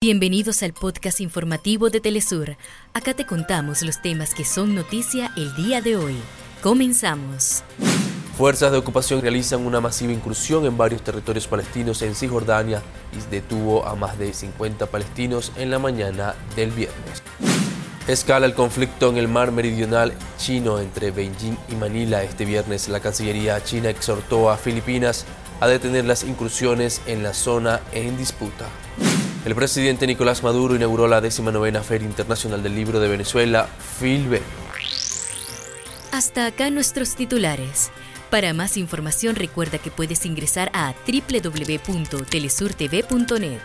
Bienvenidos al podcast informativo de Telesur. Acá te contamos los temas que son noticia el día de hoy. Comenzamos. Fuerzas de ocupación realizan una masiva incursión en varios territorios palestinos en Cisjordania y detuvo a más de 50 palestinos en la mañana del viernes. Escala el conflicto en el mar meridional chino entre Beijing y Manila. Este viernes la Cancillería china exhortó a Filipinas a detener las incursiones en la zona en disputa. El presidente Nicolás Maduro inauguró la 19 Feria Internacional del Libro de Venezuela, FILBE. Hasta acá nuestros titulares. Para más información recuerda que puedes ingresar a www.telesurtv.net.